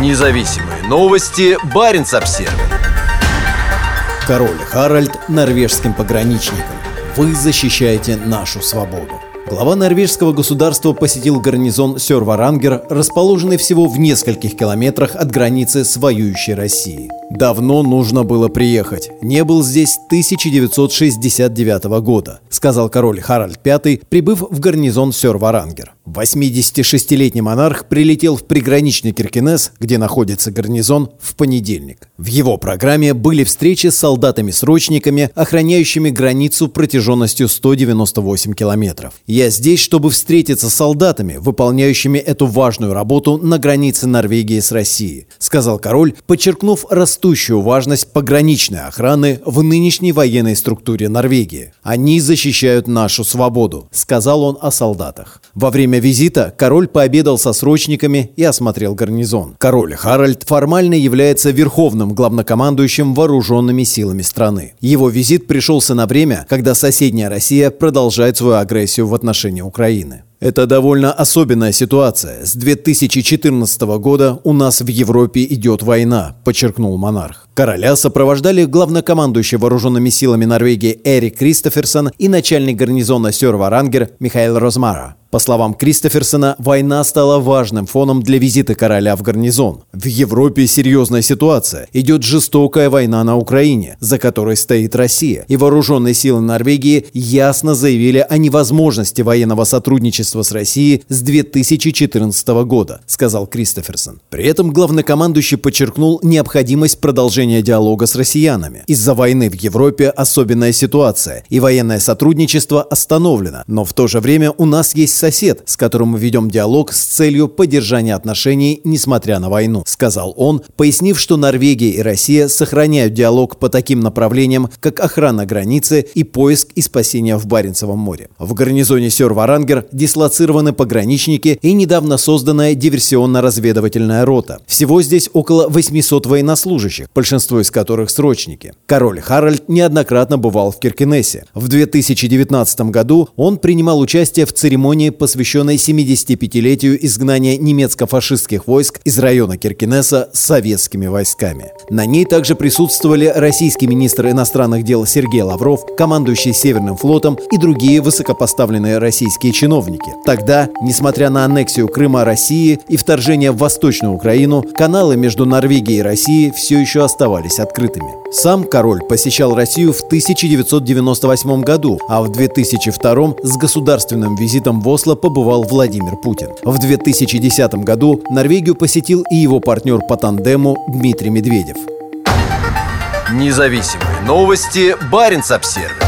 Независимые новости. Барин обсерва Король Харальд норвежским пограничникам. Вы защищаете нашу свободу. Глава норвежского государства посетил гарнизон Сёрварангер, расположенный всего в нескольких километрах от границы с воюющей Россией. «Давно нужно было приехать. Не был здесь 1969 года», сказал король Харальд V, прибыв в гарнизон Сёрварангер. 86-летний монарх прилетел в приграничный Киркинес, где находится гарнизон, в понедельник. В его программе были встречи с солдатами-срочниками, охраняющими границу протяженностью 198 километров. «Я здесь, чтобы встретиться с солдатами, выполняющими эту важную работу на границе Норвегии с Россией», сказал король, подчеркнув растущую важность пограничной охраны в нынешней военной структуре Норвегии. «Они защищают нашу свободу», сказал он о солдатах. Во время визита король пообедал со срочниками и осмотрел гарнизон. Король Харальд формально является верховным главнокомандующим вооруженными силами страны. Его визит пришелся на время, когда соседняя Россия продолжает свою агрессию в отношении Украины. Это довольно особенная ситуация. С 2014 года у нас в Европе идет война, подчеркнул монарх. Короля сопровождали главнокомандующий вооруженными силами Норвегии Эрик Кристоферсон и начальник гарнизона Сёрварангер Михаил Розмара. По словам Кристоферсона, война стала важным фоном для визита короля в гарнизон. В Европе серьезная ситуация. Идет жестокая война на Украине, за которой стоит Россия. И вооруженные силы Норвегии ясно заявили о невозможности военного сотрудничества с Россией с 2014 года, сказал Кристоферсон. При этом главнокомандующий подчеркнул необходимость продолжения диалога с россиянами. Из-за войны в Европе особенная ситуация, и военное сотрудничество остановлено. Но в то же время у нас есть сосед, с которым мы ведем диалог с целью поддержания отношений, несмотря на войну», — сказал он, пояснив, что Норвегия и Россия сохраняют диалог по таким направлениям, как охрана границы и поиск и спасение в Баренцевом море. В гарнизоне Сёр-Варангер дислоцированы пограничники и недавно созданная диверсионно-разведывательная рота. Всего здесь около 800 военнослужащих, большинство из которых срочники. Король Харальд неоднократно бывал в Киркинессе. В 2019 году он принимал участие в церемонии посвященной 75-летию изгнания немецко-фашистских войск из района Киркинесса советскими войсками. На ней также присутствовали российский министр иностранных дел Сергей Лавров, командующий Северным флотом и другие высокопоставленные российские чиновники. Тогда, несмотря на аннексию Крыма России и вторжение в Восточную Украину, каналы между Норвегией и Россией все еще оставались открытыми. Сам король посещал Россию в 1998 году, а в 2002 с государственным визитом в Осло побывал Владимир Путин. В 2010 году Норвегию посетил и его партнер по тандему Дмитрий Медведев. Независимые новости. Барин обсервис